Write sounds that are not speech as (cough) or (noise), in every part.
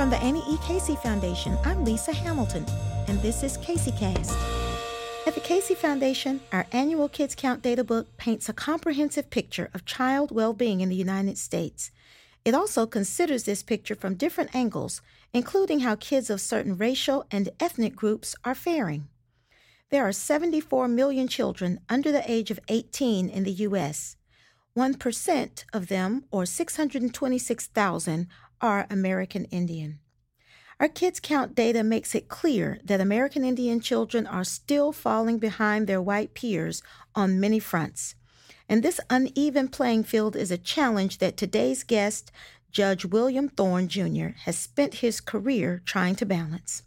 From the Annie E. Casey Foundation, I'm Lisa Hamilton, and this is Casey Cast. At the Casey Foundation, our annual Kids Count data book paints a comprehensive picture of child well being in the United States. It also considers this picture from different angles, including how kids of certain racial and ethnic groups are faring. There are 74 million children under the age of 18 in the U.S. 1% of them, or 626,000, are American Indian. Our Kids Count data makes it clear that American Indian children are still falling behind their white peers on many fronts. And this uneven playing field is a challenge that today's guest, Judge William Thorne Jr., has spent his career trying to balance.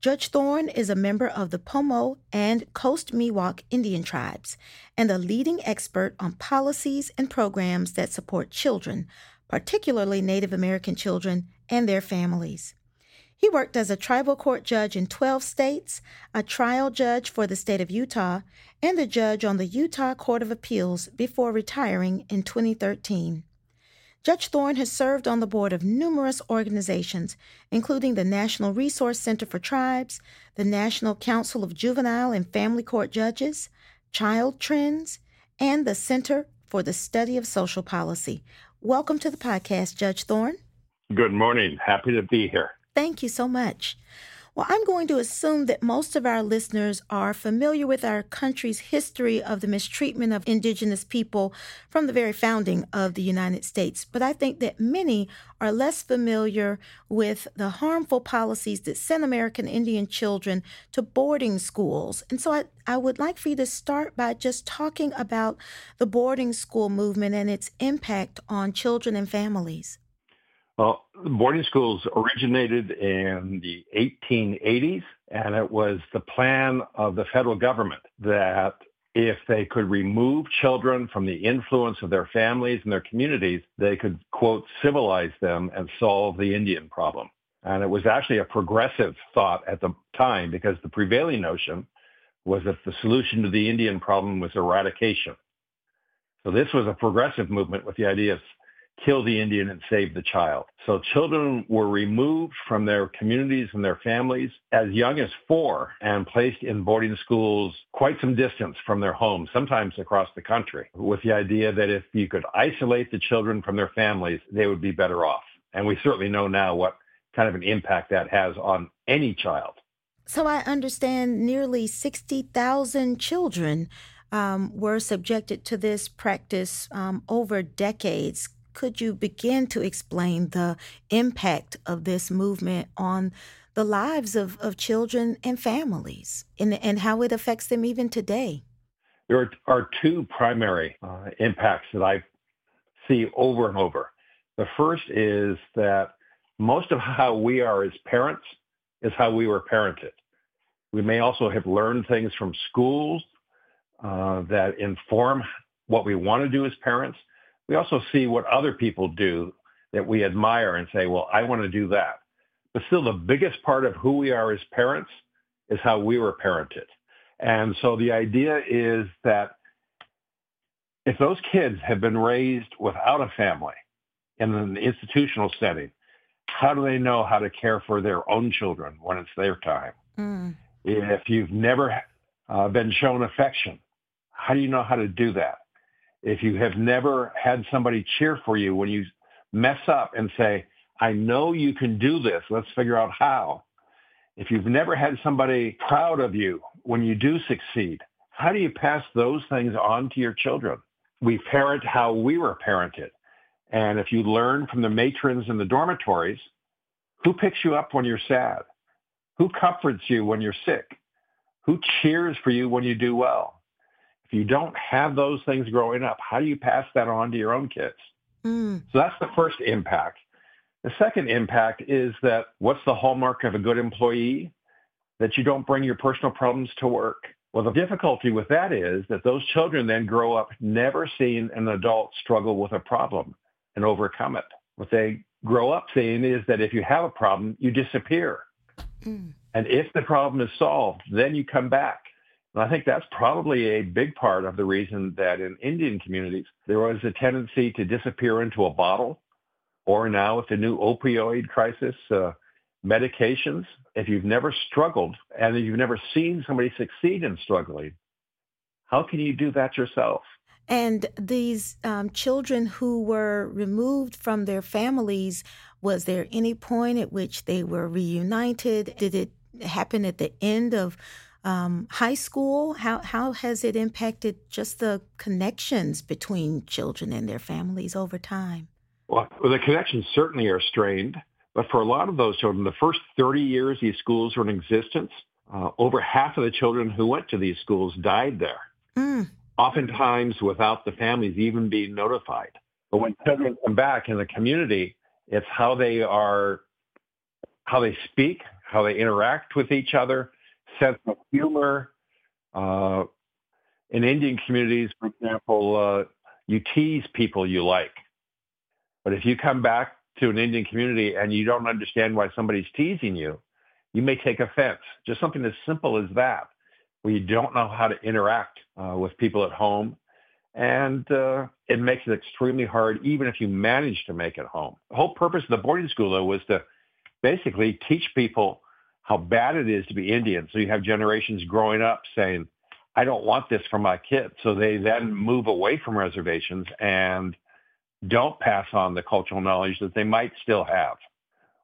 Judge Thorne is a member of the Pomo and Coast Miwok Indian tribes and a leading expert on policies and programs that support children, particularly Native American children and their families. He worked as a tribal court judge in 12 states, a trial judge for the state of Utah, and a judge on the Utah Court of Appeals before retiring in 2013. Judge Thorne has served on the board of numerous organizations, including the National Resource Center for Tribes, the National Council of Juvenile and Family Court Judges, Child Trends, and the Center for the Study of Social Policy. Welcome to the podcast, Judge Thorne. Good morning. Happy to be here. Thank you so much. Well, I'm going to assume that most of our listeners are familiar with our country's history of the mistreatment of indigenous people from the very founding of the United States. But I think that many are less familiar with the harmful policies that sent American Indian children to boarding schools. And so I, I would like for you to start by just talking about the boarding school movement and its impact on children and families. Well, boarding schools originated in the 1880s, and it was the plan of the federal government that if they could remove children from the influence of their families and their communities, they could, quote, civilize them and solve the Indian problem. And it was actually a progressive thought at the time because the prevailing notion was that the solution to the Indian problem was eradication. So this was a progressive movement with the idea of kill the Indian and save the child. So children were removed from their communities and their families as young as four and placed in boarding schools quite some distance from their homes, sometimes across the country, with the idea that if you could isolate the children from their families, they would be better off. And we certainly know now what kind of an impact that has on any child. So I understand nearly 60,000 children um, were subjected to this practice um, over decades could you begin to explain the impact of this movement on the lives of, of children and families and, and how it affects them even today? There are two primary uh, impacts that I see over and over. The first is that most of how we are as parents is how we were parented. We may also have learned things from schools uh, that inform what we want to do as parents. We also see what other people do that we admire and say, well, I want to do that. But still, the biggest part of who we are as parents is how we were parented. And so the idea is that if those kids have been raised without a family in an institutional setting, how do they know how to care for their own children when it's their time? Mm. If you've never uh, been shown affection, how do you know how to do that? If you have never had somebody cheer for you when you mess up and say, I know you can do this. Let's figure out how. If you've never had somebody proud of you when you do succeed, how do you pass those things on to your children? We parent how we were parented. And if you learn from the matrons in the dormitories, who picks you up when you're sad? Who comforts you when you're sick? Who cheers for you when you do well? If you don't have those things growing up, how do you pass that on to your own kids? Mm. So that's the first impact. The second impact is that what's the hallmark of a good employee? That you don't bring your personal problems to work. Well, the difficulty with that is that those children then grow up never seeing an adult struggle with a problem and overcome it. What they grow up seeing is that if you have a problem, you disappear. Mm. And if the problem is solved, then you come back. And I think that's probably a big part of the reason that in Indian communities, there was a tendency to disappear into a bottle or now with the new opioid crisis, uh, medications. If you've never struggled and if you've never seen somebody succeed in struggling, how can you do that yourself? And these um, children who were removed from their families, was there any point at which they were reunited? Did it happen at the end of um, high school? How how has it impacted just the connections between children and their families over time? Well, the connections certainly are strained, but for a lot of those children, the first 30 years these schools were in existence, uh, over half of the children who went to these schools died there, mm. oftentimes without the families even being notified. But when children come back in the community, it's how they are, how they speak, how they interact with each other, sense of humor. Uh, in Indian communities, for example, uh, you tease people you like. But if you come back to an Indian community and you don't understand why somebody's teasing you, you may take offense. Just something as simple as that, where you don't know how to interact uh, with people at home. And uh, it makes it extremely hard, even if you manage to make it home. The whole purpose of the boarding school, though, was to basically teach people how bad it is to be Indian. So you have generations growing up saying, I don't want this for my kids. So they then move away from reservations and don't pass on the cultural knowledge that they might still have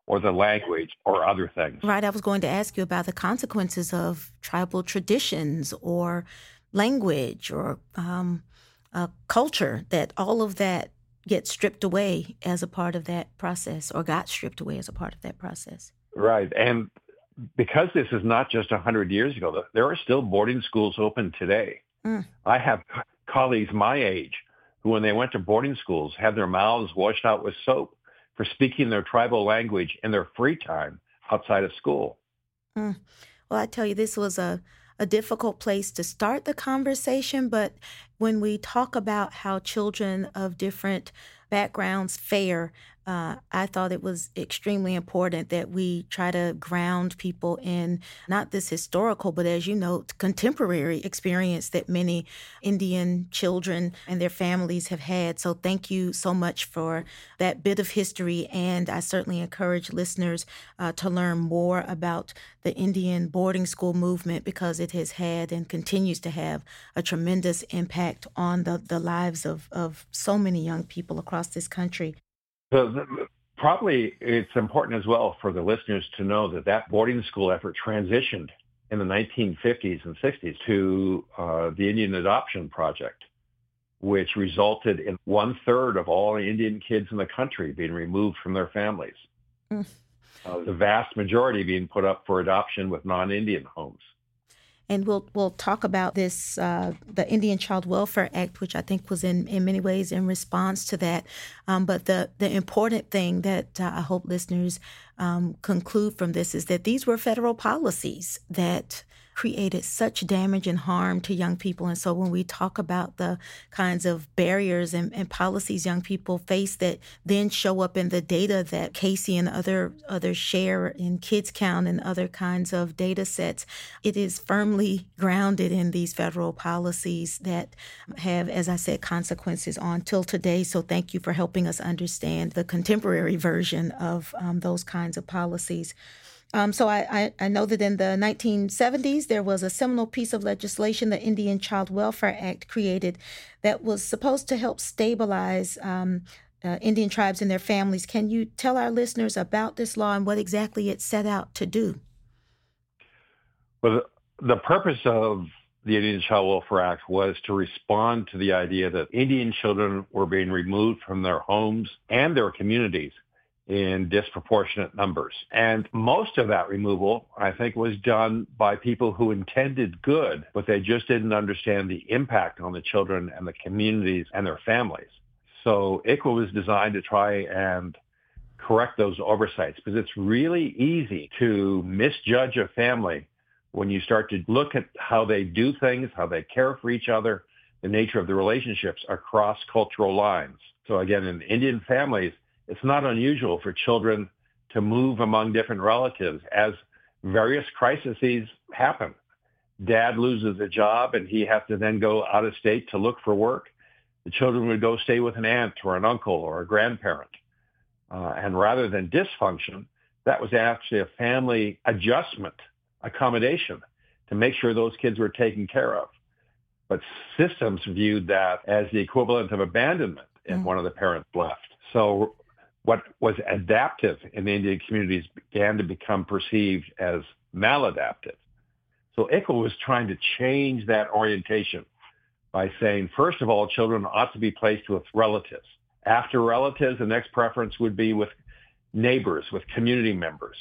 or the language or other things. Right. I was going to ask you about the consequences of tribal traditions or language or um, culture, that all of that gets stripped away as a part of that process or got stripped away as a part of that process. Right. And because this is not just 100 years ago, there are still boarding schools open today. Mm. I have colleagues my age who, when they went to boarding schools, had their mouths washed out with soap for speaking their tribal language in their free time outside of school. Mm. Well, I tell you, this was a, a difficult place to start the conversation, but when we talk about how children of different backgrounds fare, uh, I thought it was extremely important that we try to ground people in not this historical, but as you know, contemporary experience that many Indian children and their families have had. So thank you so much for that bit of history. And I certainly encourage listeners uh, to learn more about the Indian boarding school movement because it has had and continues to have a tremendous impact on the, the lives of, of so many young people across this country. So probably it's important as well for the listeners to know that that boarding school effort transitioned in the 1950s and 60s to uh, the Indian Adoption Project, which resulted in one third of all Indian kids in the country being removed from their families. Mm. Uh, the vast majority being put up for adoption with non-Indian homes and we'll we'll talk about this uh, the Indian Child Welfare Act, which I think was in in many ways in response to that. Um, but the the important thing that uh, I hope listeners um, conclude from this is that these were federal policies that created such damage and harm to young people. And so when we talk about the kinds of barriers and, and policies young people face that then show up in the data that Casey and other others share in Kids Count and other kinds of data sets, it is firmly grounded in these federal policies that have, as I said, consequences on till today. So thank you for helping us understand the contemporary version of um, those kinds of policies. Um, so I, I, I, know that in the 1970s, there was a seminal piece of legislation, the Indian Child Welfare Act, created that was supposed to help stabilize um, uh, Indian tribes and their families. Can you tell our listeners about this law and what exactly it set out to do? Well, the, the purpose of the Indian Child Welfare Act was to respond to the idea that Indian children were being removed from their homes and their communities in disproportionate numbers. And most of that removal, I think, was done by people who intended good, but they just didn't understand the impact on the children and the communities and their families. So ICWA was designed to try and correct those oversights because it's really easy to misjudge a family when you start to look at how they do things, how they care for each other, the nature of the relationships across cultural lines. So again, in Indian families, it's not unusual for children to move among different relatives as various crises happen. Dad loses a job and he has to then go out of state to look for work. The children would go stay with an aunt or an uncle or a grandparent. Uh, and rather than dysfunction, that was actually a family adjustment, accommodation to make sure those kids were taken care of. But systems viewed that as the equivalent of abandonment if mm. one of the parents left. So what was adaptive in Indian communities began to become perceived as maladaptive. So ICWA was trying to change that orientation by saying, first of all, children ought to be placed with relatives. After relatives, the next preference would be with neighbors, with community members.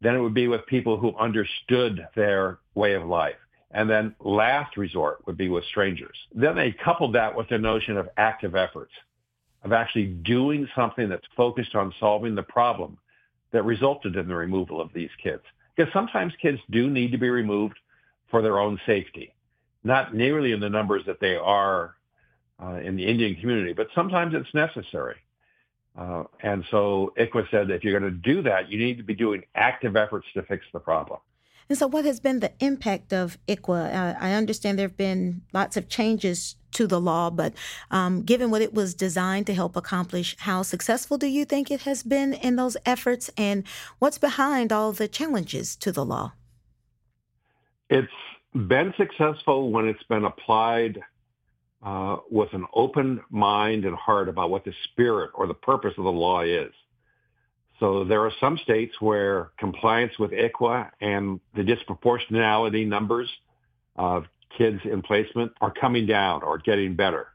Then it would be with people who understood their way of life. And then last resort would be with strangers. Then they coupled that with the notion of active efforts, of actually doing something that's focused on solving the problem that resulted in the removal of these kids. Because sometimes kids do need to be removed for their own safety, not nearly in the numbers that they are uh, in the Indian community, but sometimes it's necessary. Uh, and so ICWA said if you're going to do that, you need to be doing active efforts to fix the problem. And so, what has been the impact of ICWA? Uh, I understand there have been lots of changes to the law, but um, given what it was designed to help accomplish, how successful do you think it has been in those efforts? And what's behind all the challenges to the law? It's been successful when it's been applied uh, with an open mind and heart about what the spirit or the purpose of the law is. So there are some states where compliance with ICWA and the disproportionality numbers of kids in placement are coming down or getting better.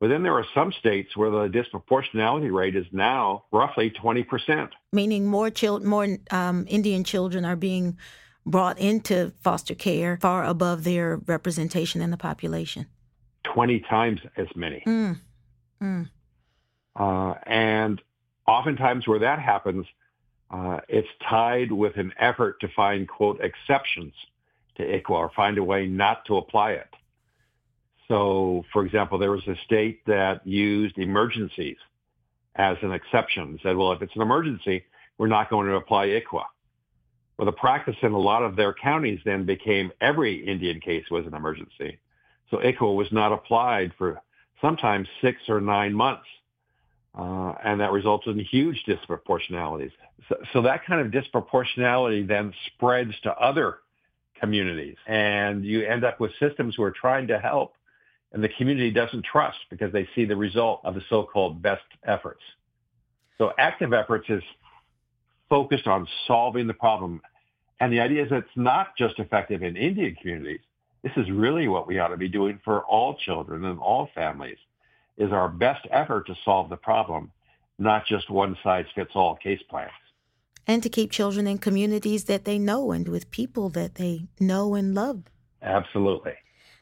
But then there are some states where the disproportionality rate is now roughly 20%. Meaning more children, more um, Indian children are being brought into foster care far above their representation in the population. 20 times as many. Mm. Mm. Uh, and oftentimes where that happens, uh, it's tied with an effort to find, quote, exceptions to ICWA or find a way not to apply it. So, for example, there was a state that used emergencies as an exception, said, well, if it's an emergency, we're not going to apply ICWA. Well, the practice in a lot of their counties then became every Indian case was an emergency. So ICWA was not applied for sometimes six or nine months. Uh, and that results in huge disproportionalities. So, so, that kind of disproportionality then spreads to other communities, and you end up with systems who are trying to help, and the community doesn't trust because they see the result of the so-called best efforts. So active efforts is focused on solving the problem, and the idea is that it's not just effective in Indian communities. This is really what we ought to be doing for all children and all families is our best effort to solve the problem, not just one size fits all case plans. And to keep children in communities that they know and with people that they know and love. Absolutely.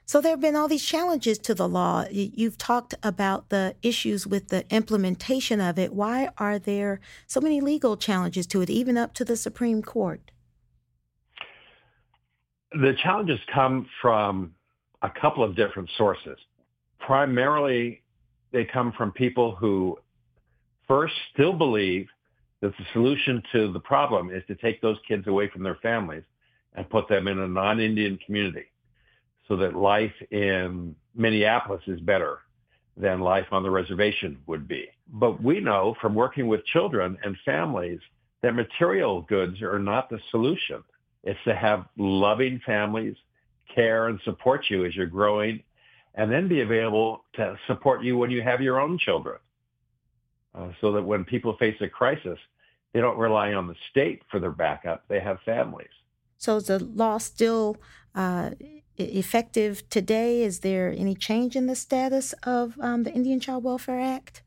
So there have been all these challenges to the law. You've talked about the issues with the implementation of it. Why are there so many legal challenges to it, even up to the Supreme Court? The challenges come from a couple of different sources. Primarily, they come from people who first still believe that the solution to the problem is to take those kids away from their families and put them in a non-Indian community so that life in Minneapolis is better than life on the reservation would be. But we know from working with children and families that material goods are not the solution. It's to have loving families, care and support you as you're growing, and then be available to support you when you have your own children. Uh, so that when people face a crisis, they don't rely on the state for their backup. They have families. So is the law still uh, effective today? Is there any change in the status of um, the Indian Child Welfare Act?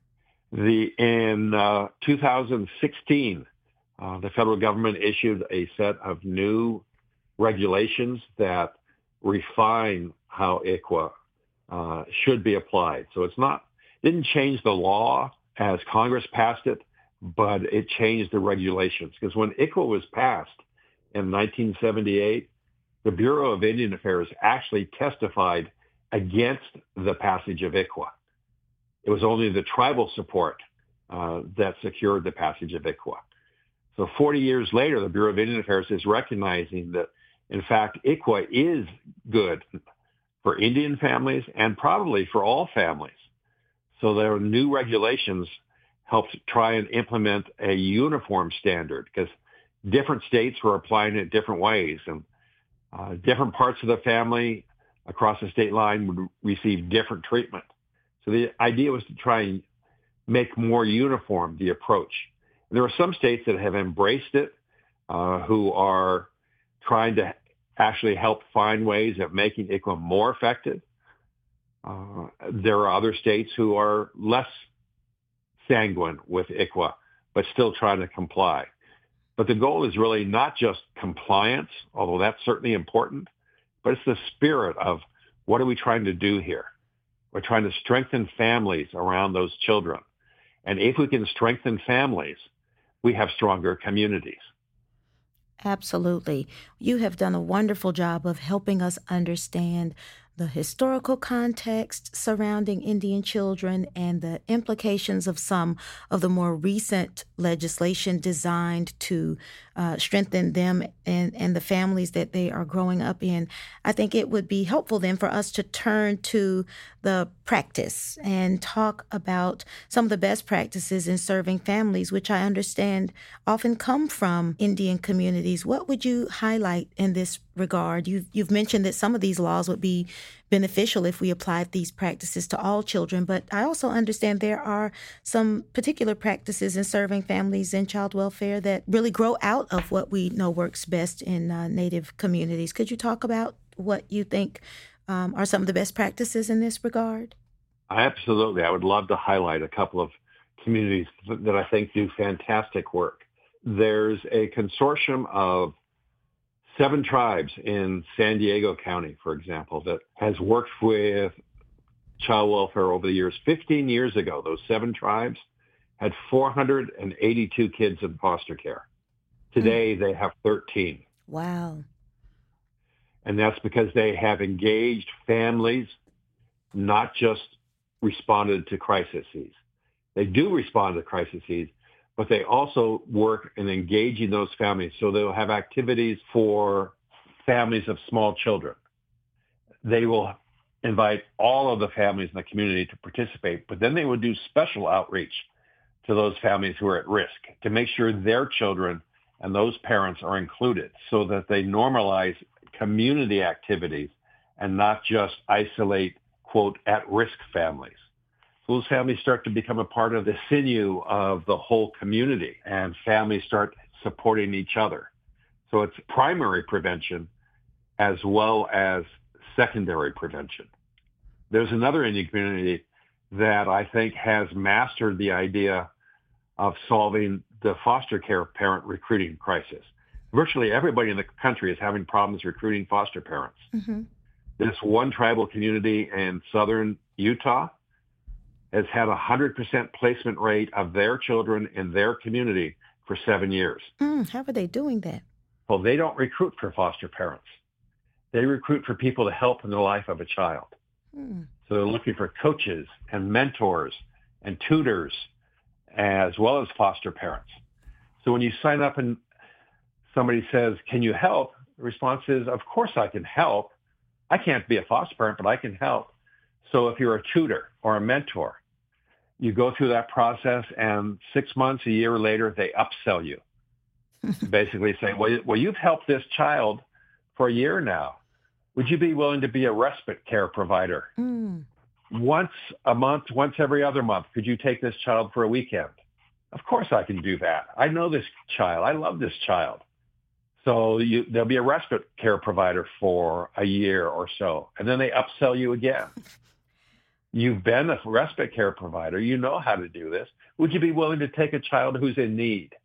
The in uh, 2016, uh, the federal government issued a set of new regulations that refine how ICWA uh, should be applied. So it's not didn't change the law as Congress passed it, but it changed the regulations because when ICWA was passed in 1978, the Bureau of Indian Affairs actually testified against the passage of ICWA. It was only the tribal support uh, that secured the passage of ICWA. So 40 years later, the Bureau of Indian Affairs is recognizing that, in fact, ICWA is good for Indian families and probably for all families. So there are new regulations helped try and implement a uniform standard because different states were applying it different ways and uh, different parts of the family across the state line would receive different treatment. So the idea was to try and make more uniform the approach. And there are some states that have embraced it, uh, who are trying to actually help find ways of making ICWA more effective. Uh, there are other states who are less sanguine with ICWA, but still trying to comply. But the goal is really not just compliance, although that's certainly important, but it's the spirit of what are we trying to do here? We're trying to strengthen families around those children. And if we can strengthen families, we have stronger communities. Absolutely. You have done a wonderful job of helping us understand the historical context surrounding Indian children and the implications of some of the more recent legislation designed to uh, strengthen them and, and the families that they are growing up in. I think it would be helpful then for us to turn to the practice and talk about some of the best practices in serving families, which I understand often come from Indian communities. What would you highlight in this regard? You've, you've mentioned that some of these laws would be beneficial if we applied these practices to all children, but I also understand there are some particular practices in serving families and child welfare that really grow out of what we know works best in uh, Native communities. Could you talk about what you think um, are some of the best practices in this regard? Absolutely. I would love to highlight a couple of communities that I think do fantastic work. There's a consortium of seven tribes in San Diego County, for example, that has worked with child welfare over the years. 15 years ago, those seven tribes had 482 kids in foster care. Today, mm-hmm. they have 13. Wow. And that's because they have engaged families, not just responded to crises. They do respond to crises, but they also work in engaging those families. So they'll have activities for families of small children. They will invite all of the families in the community to participate, but then they will do special outreach to those families who are at risk to make sure their children and those parents are included so that they normalize community activities and not just isolate, quote, at-risk families those families start to become a part of the sinew of the whole community and families start supporting each other. So it's primary prevention as well as secondary prevention. There's another Indian community that I think has mastered the idea of solving the foster care parent recruiting crisis. Virtually everybody in the country is having problems recruiting foster parents. Mm-hmm. This one tribal community in southern Utah has had a 100% placement rate of their children in their community for seven years. Mm, how are they doing that? Well, they don't recruit for foster parents. They recruit for people to help in the life of a child. Mm. So they're looking for coaches and mentors and tutors as well as foster parents. So when you sign up and somebody says, can you help? The response is, of course I can help. I can't be a foster parent, but I can help. So if you're a tutor or a mentor, you go through that process and six months, a year later, they upsell you. (laughs) Basically say, well, well, you've helped this child for a year now. Would you be willing to be a respite care provider? Mm. Once a month, once every other month, could you take this child for a weekend? Of course I can do that. I know this child. I love this child. So you, there'll be a respite care provider for a year or so. And then they upsell you again. (laughs) You've been a respite care provider. You know how to do this. Would you be willing to take a child who's in need?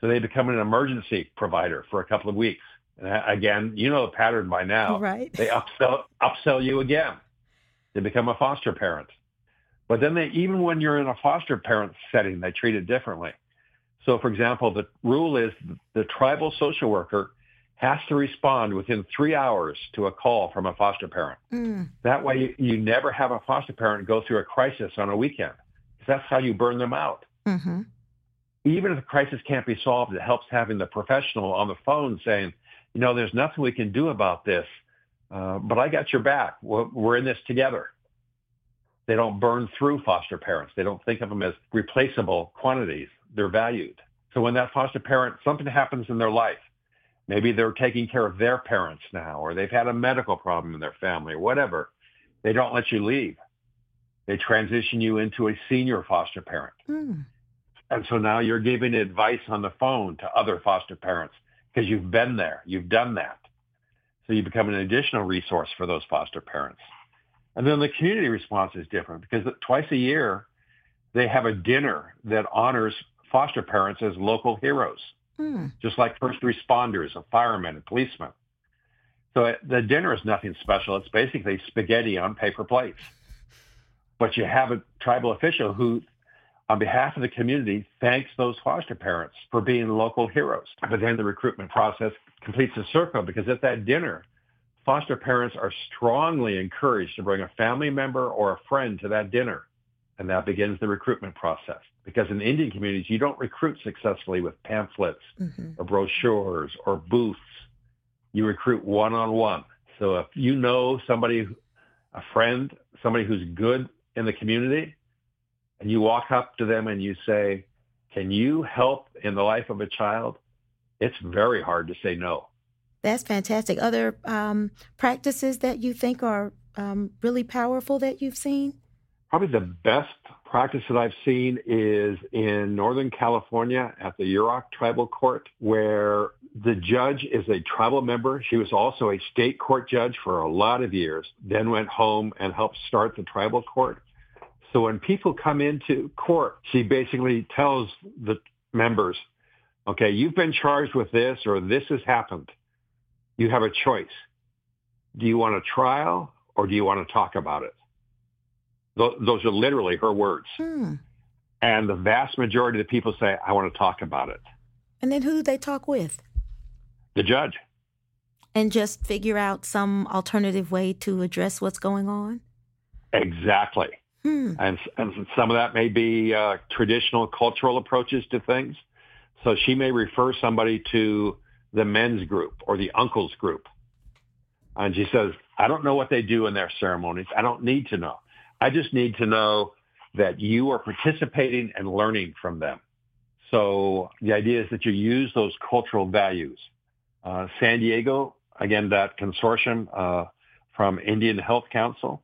So they become an emergency provider for a couple of weeks. And again, you know the pattern by now. Right. They upsell, upsell you again. They become a foster parent. But then they, even when you're in a foster parent setting, they treat it differently. So for example, the rule is the tribal social worker has to respond within three hours to a call from a foster parent. Mm. That way, you, never have a foster parent go through a crisis on a weekend. That's how you burn them out. Mm-hmm. Even if the crisis can't be solved, it helps having the professional on the phone saying, you know, there's nothing we can do about this, uh, but I got your back. We're, we're in this together. They don't burn through foster parents. They don't think of them as replaceable quantities. They're valued. So when that foster parent, something happens in their life, maybe they're taking care of their parents now, or they've had a medical problem in their family, or whatever, they don't let you leave. They transition you into a senior foster parent. Mm. And so now you're giving advice on the phone to other foster parents because you've been there, you've done that. So you become an additional resource for those foster parents. And then the community response is different because twice a year they have a dinner that honors foster parents as local heroes, hmm. just like first responders, a firemen, and policemen. So the dinner is nothing special. It's basically spaghetti on paper plates. But you have a tribal official who, on behalf of the community, thanks those foster parents for being local heroes. But then the recruitment process completes the circle because at that dinner, foster parents are strongly encouraged to bring a family member or a friend to that dinner. And that begins the recruitment process. Because in Indian communities, you don't recruit successfully with pamphlets mm-hmm. or brochures or booths. You recruit one-on-one. So if you know somebody, a friend, somebody who's good in the community, and you walk up to them and you say, can you help in the life of a child? It's very hard to say no. That's fantastic. Other um, practices that you think are um, really powerful that you've seen? Probably the best practice that I've seen is in Northern California at the Yurok Tribal Court, where the judge is a tribal member. She was also a state court judge for a lot of years, then went home and helped start the tribal court. So when people come into court, she basically tells the members, okay, you've been charged with this or this has happened you have a choice. Do you want a trial or do you want to talk about it? Those are literally her words. Hmm. And the vast majority of the people say, I want to talk about it. And then who do they talk with? The judge. And just figure out some alternative way to address what's going on? Exactly. Hmm. And, and some of that may be uh, traditional cultural approaches to things. So she may refer somebody to the men's group or the uncles group. And she says, I don't know what they do in their ceremonies. I don't need to know. I just need to know that you are participating and learning from them. So the idea is that you use those cultural values. Uh, San Diego, again, that consortium uh, from Indian Health Council,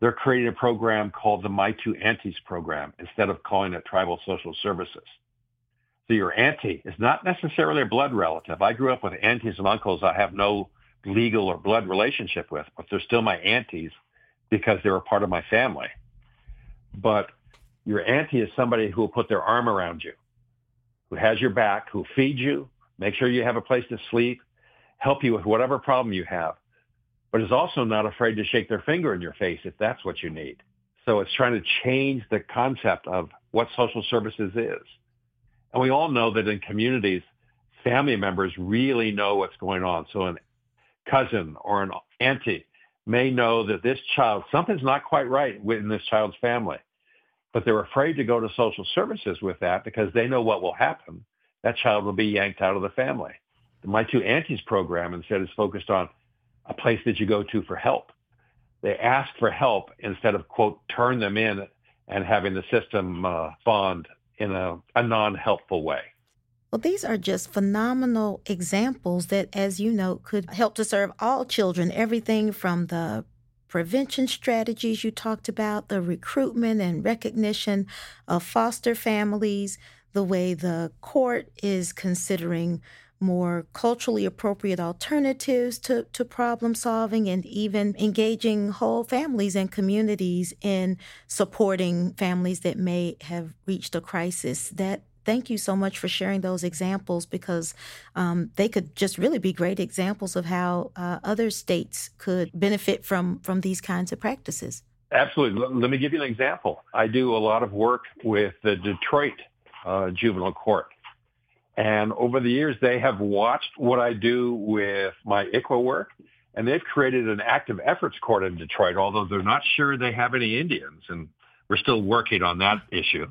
they're creating a program called the My Two Aunties program instead of calling it tribal social services. So your auntie is not necessarily a blood relative. I grew up with aunties and uncles I have no legal or blood relationship with, but they're still my aunties because they were part of my family. But your auntie is somebody who will put their arm around you, who has your back, who feeds you, make sure you have a place to sleep, help you with whatever problem you have, but is also not afraid to shake their finger in your face if that's what you need. So it's trying to change the concept of what social services is. And we all know that in communities, family members really know what's going on. So an cousin or an auntie may know that this child, something's not quite right within this child's family. But they're afraid to go to social services with that because they know what will happen. That child will be yanked out of the family. My Two Aunties program instead is focused on a place that you go to for help. They ask for help instead of, quote, turn them in and having the system uh, bond in a, a non-helpful way. Well, these are just phenomenal examples that, as you know, could help to serve all children. Everything from the prevention strategies you talked about, the recruitment and recognition of foster families, the way the court is considering more culturally appropriate alternatives to, to problem solving and even engaging whole families and communities in supporting families that may have reached a crisis. That thank you so much for sharing those examples because um, they could just really be great examples of how uh, other states could benefit from from these kinds of practices. Absolutely. Let me give you an example. I do a lot of work with the Detroit uh, Juvenile Court. And over the years, they have watched what I do with my ICWA work, and they've created an active efforts court in Detroit, although they're not sure they have any Indians, and we're still working on that issue.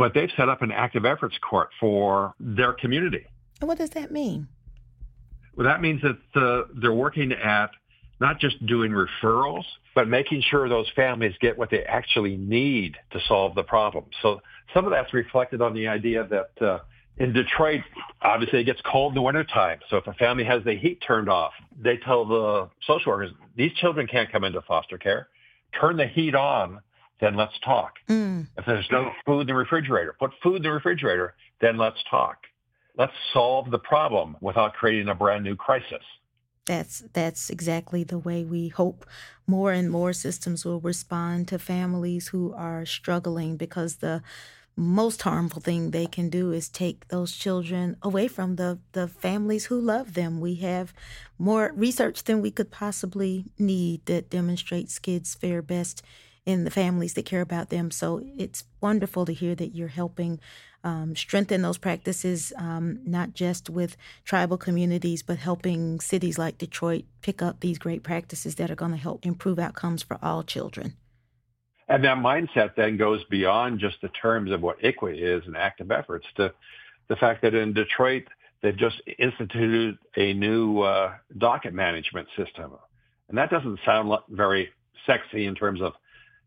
But they've set up an active efforts court for their community. And what does that mean? Well, that means that uh, they're working at not just doing referrals, but making sure those families get what they actually need to solve the problem. So some of that's reflected on the idea that uh, in Detroit, obviously it gets cold in the wintertime. So if a family has the heat turned off, they tell the social workers, these children can't come into foster care. Turn the heat on, then let's talk. Mm. If there's no food in the refrigerator, put food in the refrigerator, then let's talk. Let's solve the problem without creating a brand new crisis. That's that's exactly the way we hope more and more systems will respond to families who are struggling because the most harmful thing they can do is take those children away from the, the families who love them. We have more research than we could possibly need that demonstrates kids fare best in the families that care about them. So it's wonderful to hear that you're helping um, strengthen those practices, um, not just with tribal communities, but helping cities like Detroit pick up these great practices that are going to help improve outcomes for all children. And that mindset then goes beyond just the terms of what ICWA is and active efforts to the fact that in Detroit, they've just instituted a new uh, docket management system. And that doesn't sound very sexy in terms of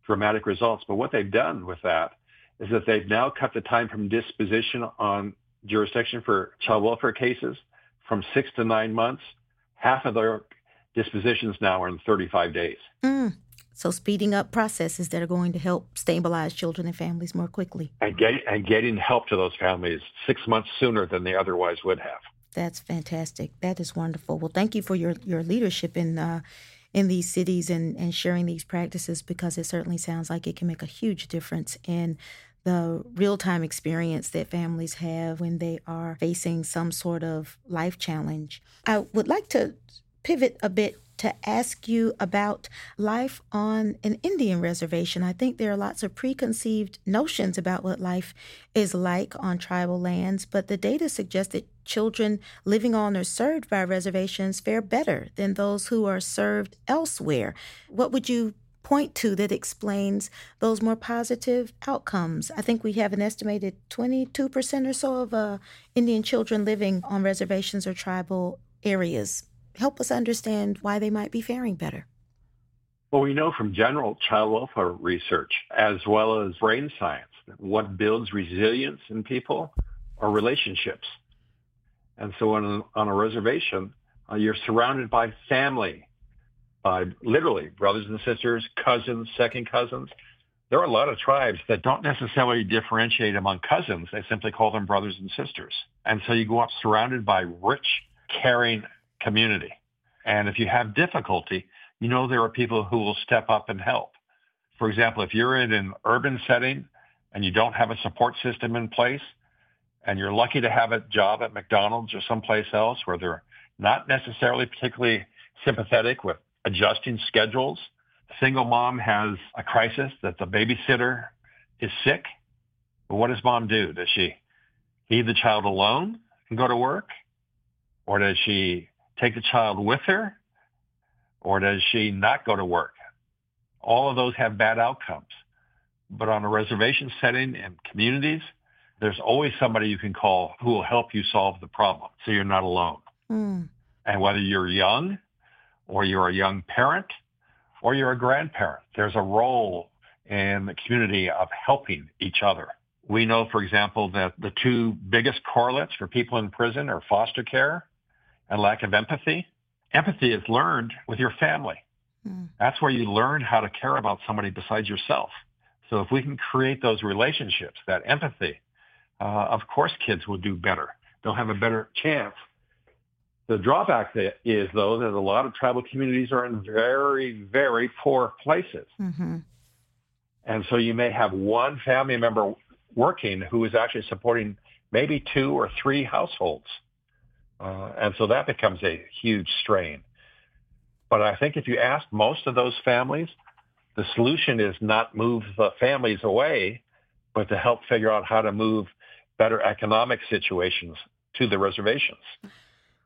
dramatic results, but what they've done with that is that they've now cut the time from disposition on jurisdiction for child welfare cases from six to nine months. Half of their dispositions now are in 35 days. Mm. So speeding up processes that are going to help stabilize children and families more quickly. And, get, and getting help to those families six months sooner than they otherwise would have. That's fantastic. That is wonderful. Well, thank you for your, your leadership in uh, in these cities and, and sharing these practices because it certainly sounds like it can make a huge difference in the real time experience that families have when they are facing some sort of life challenge. I would like to pivot a bit to ask you about life on an Indian reservation. I think there are lots of preconceived notions about what life is like on tribal lands, but the data suggests that children living on or served by reservations fare better than those who are served elsewhere. What would you point to that explains those more positive outcomes. I think we have an estimated 22% or so of uh, Indian children living on reservations or tribal areas help us understand why they might be faring better? Well, we know from general child welfare research as well as brain science that what builds resilience in people are relationships. And so on, on a reservation, uh, you're surrounded by family, by literally brothers and sisters, cousins, second cousins. There are a lot of tribes that don't necessarily differentiate among cousins. They simply call them brothers and sisters. And so you go up surrounded by rich, caring community. And if you have difficulty, you know there are people who will step up and help. For example, if you're in an urban setting and you don't have a support system in place, and you're lucky to have a job at McDonald's or someplace else where they're not necessarily particularly sympathetic with adjusting schedules. Single mom has a crisis that the babysitter is sick. But what does mom do? Does she leave the child alone and go to work? Or does she take the child with her or does she not go to work? All of those have bad outcomes. But on a reservation setting and communities, there's always somebody you can call who will help you solve the problem so you're not alone. Mm. And whether you're young or you're a young parent or you're a grandparent, there's a role in the community of helping each other. We know, for example, that the two biggest correlates for people in prison are foster care and lack of empathy. Empathy is learned with your family. Mm. That's where you learn how to care about somebody besides yourself. So if we can create those relationships, that empathy, uh, of course kids will do better. They'll have a better chance. The drawback is, though, that a lot of tribal communities are in very, very poor places. Mm-hmm. And so you may have one family member working who is actually supporting maybe two or three households. Uh, and so that becomes a huge strain. But I think if you ask most of those families, the solution is not move the families away, but to help figure out how to move better economic situations to the reservations.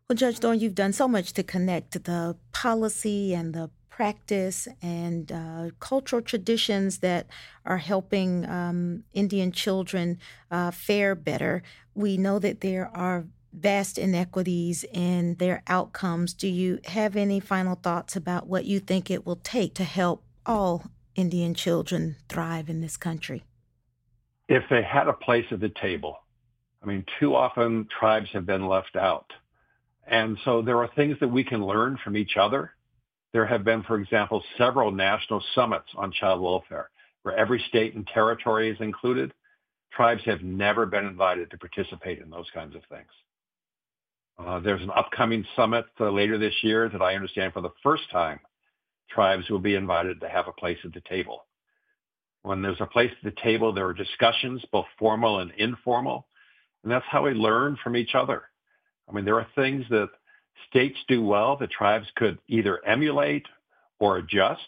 Well, Judge Thorne, you've done so much to connect the policy and the practice and uh, cultural traditions that are helping um, Indian children uh, fare better. We know that there are vast inequities in their outcomes. Do you have any final thoughts about what you think it will take to help all Indian children thrive in this country? If they had a place at the table, I mean, too often tribes have been left out. And so there are things that we can learn from each other. There have been, for example, several national summits on child welfare where every state and territory is included. Tribes have never been invited to participate in those kinds of things. Uh, there's an upcoming summit uh, later this year that I understand for the first time tribes will be invited to have a place at the table. When there's a place at the table, there are discussions, both formal and informal, and that's how we learn from each other. I mean, there are things that states do well that tribes could either emulate or adjust.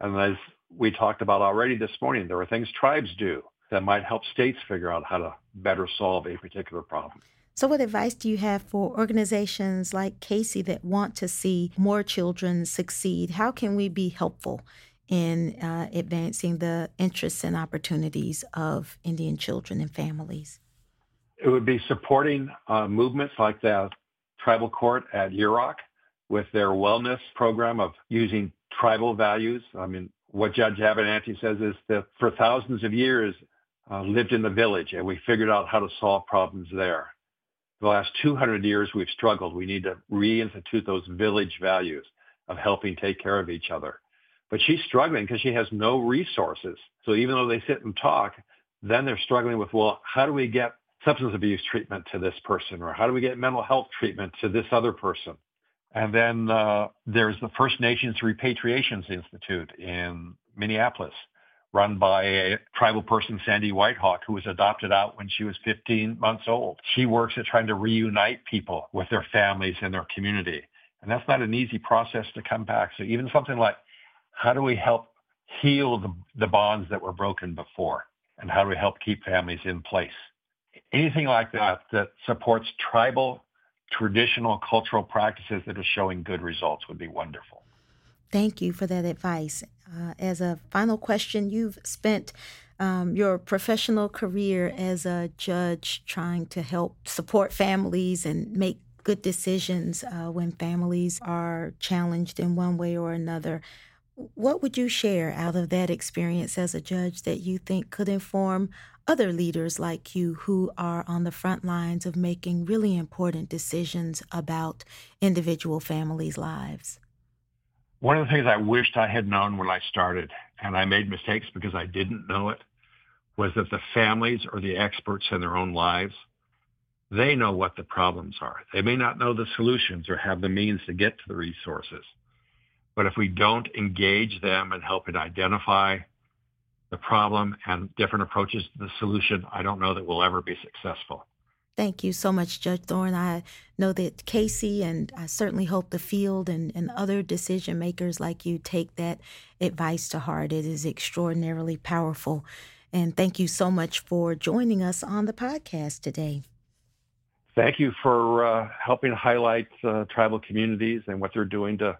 And as we talked about already this morning, there are things tribes do that might help states figure out how to better solve a particular problem. So, what advice do you have for organizations like Casey that want to see more children succeed? How can we be helpful in uh, advancing the interests and opportunities of Indian children and families? It would be supporting uh, movements like the tribal court at Yurok with their wellness program of using tribal values. I mean, what Judge Abinanti says is that for thousands of years, uh, lived in the village and we figured out how to solve problems there. The last 200 years, we've struggled. We need to reinstitute those village values of helping take care of each other. But she's struggling because she has no resources. So even though they sit and talk, then they're struggling with, well, how do we get substance abuse treatment to this person? Or how do we get mental health treatment to this other person? And then uh, there's the First Nations Repatriations Institute in Minneapolis, run by a tribal person, Sandy Whitehawk, who was adopted out when she was 15 months old. She works at trying to reunite people with their families and their community. And that's not an easy process to come back. So even something like, how do we help heal the, the bonds that were broken before? And how do we help keep families in place? Anything like that that supports tribal traditional cultural practices that are showing good results would be wonderful. Thank you for that advice. Uh, as a final question, you've spent um, your professional career as a judge trying to help support families and make good decisions uh, when families are challenged in one way or another. What would you share out of that experience as a judge that you think could inform other leaders like you who are on the front lines of making really important decisions about individual families' lives? One of the things I wished I had known when I started, and I made mistakes because I didn't know it, was that the families are the experts in their own lives. They know what the problems are. They may not know the solutions or have the means to get to the resources. But if we don't engage them and help it identify the problem and different approaches to the solution, I don't know that we'll ever be successful. Thank you so much, Judge Thorne. I know that Casey and I certainly hope the field and, and other decision makers like you take that advice to heart. It is extraordinarily powerful. And thank you so much for joining us on the podcast today. Thank you for uh, helping highlight uh, tribal communities and what they're doing to,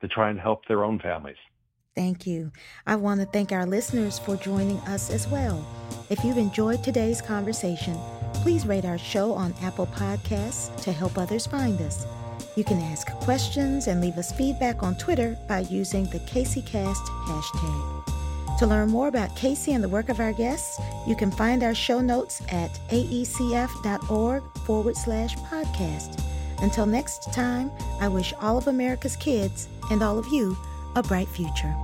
to try and help their own families. Thank you. I want to thank our listeners for joining us as well. If you've enjoyed today's conversation, please rate our show on Apple Podcasts to help others find us. You can ask questions and leave us feedback on Twitter by using the CaseyCast hashtag. To learn more about Casey and the work of our guests, you can find our show notes at aecf.org forward slash podcast. Until next time, I wish all of America's kids and all of you a bright future.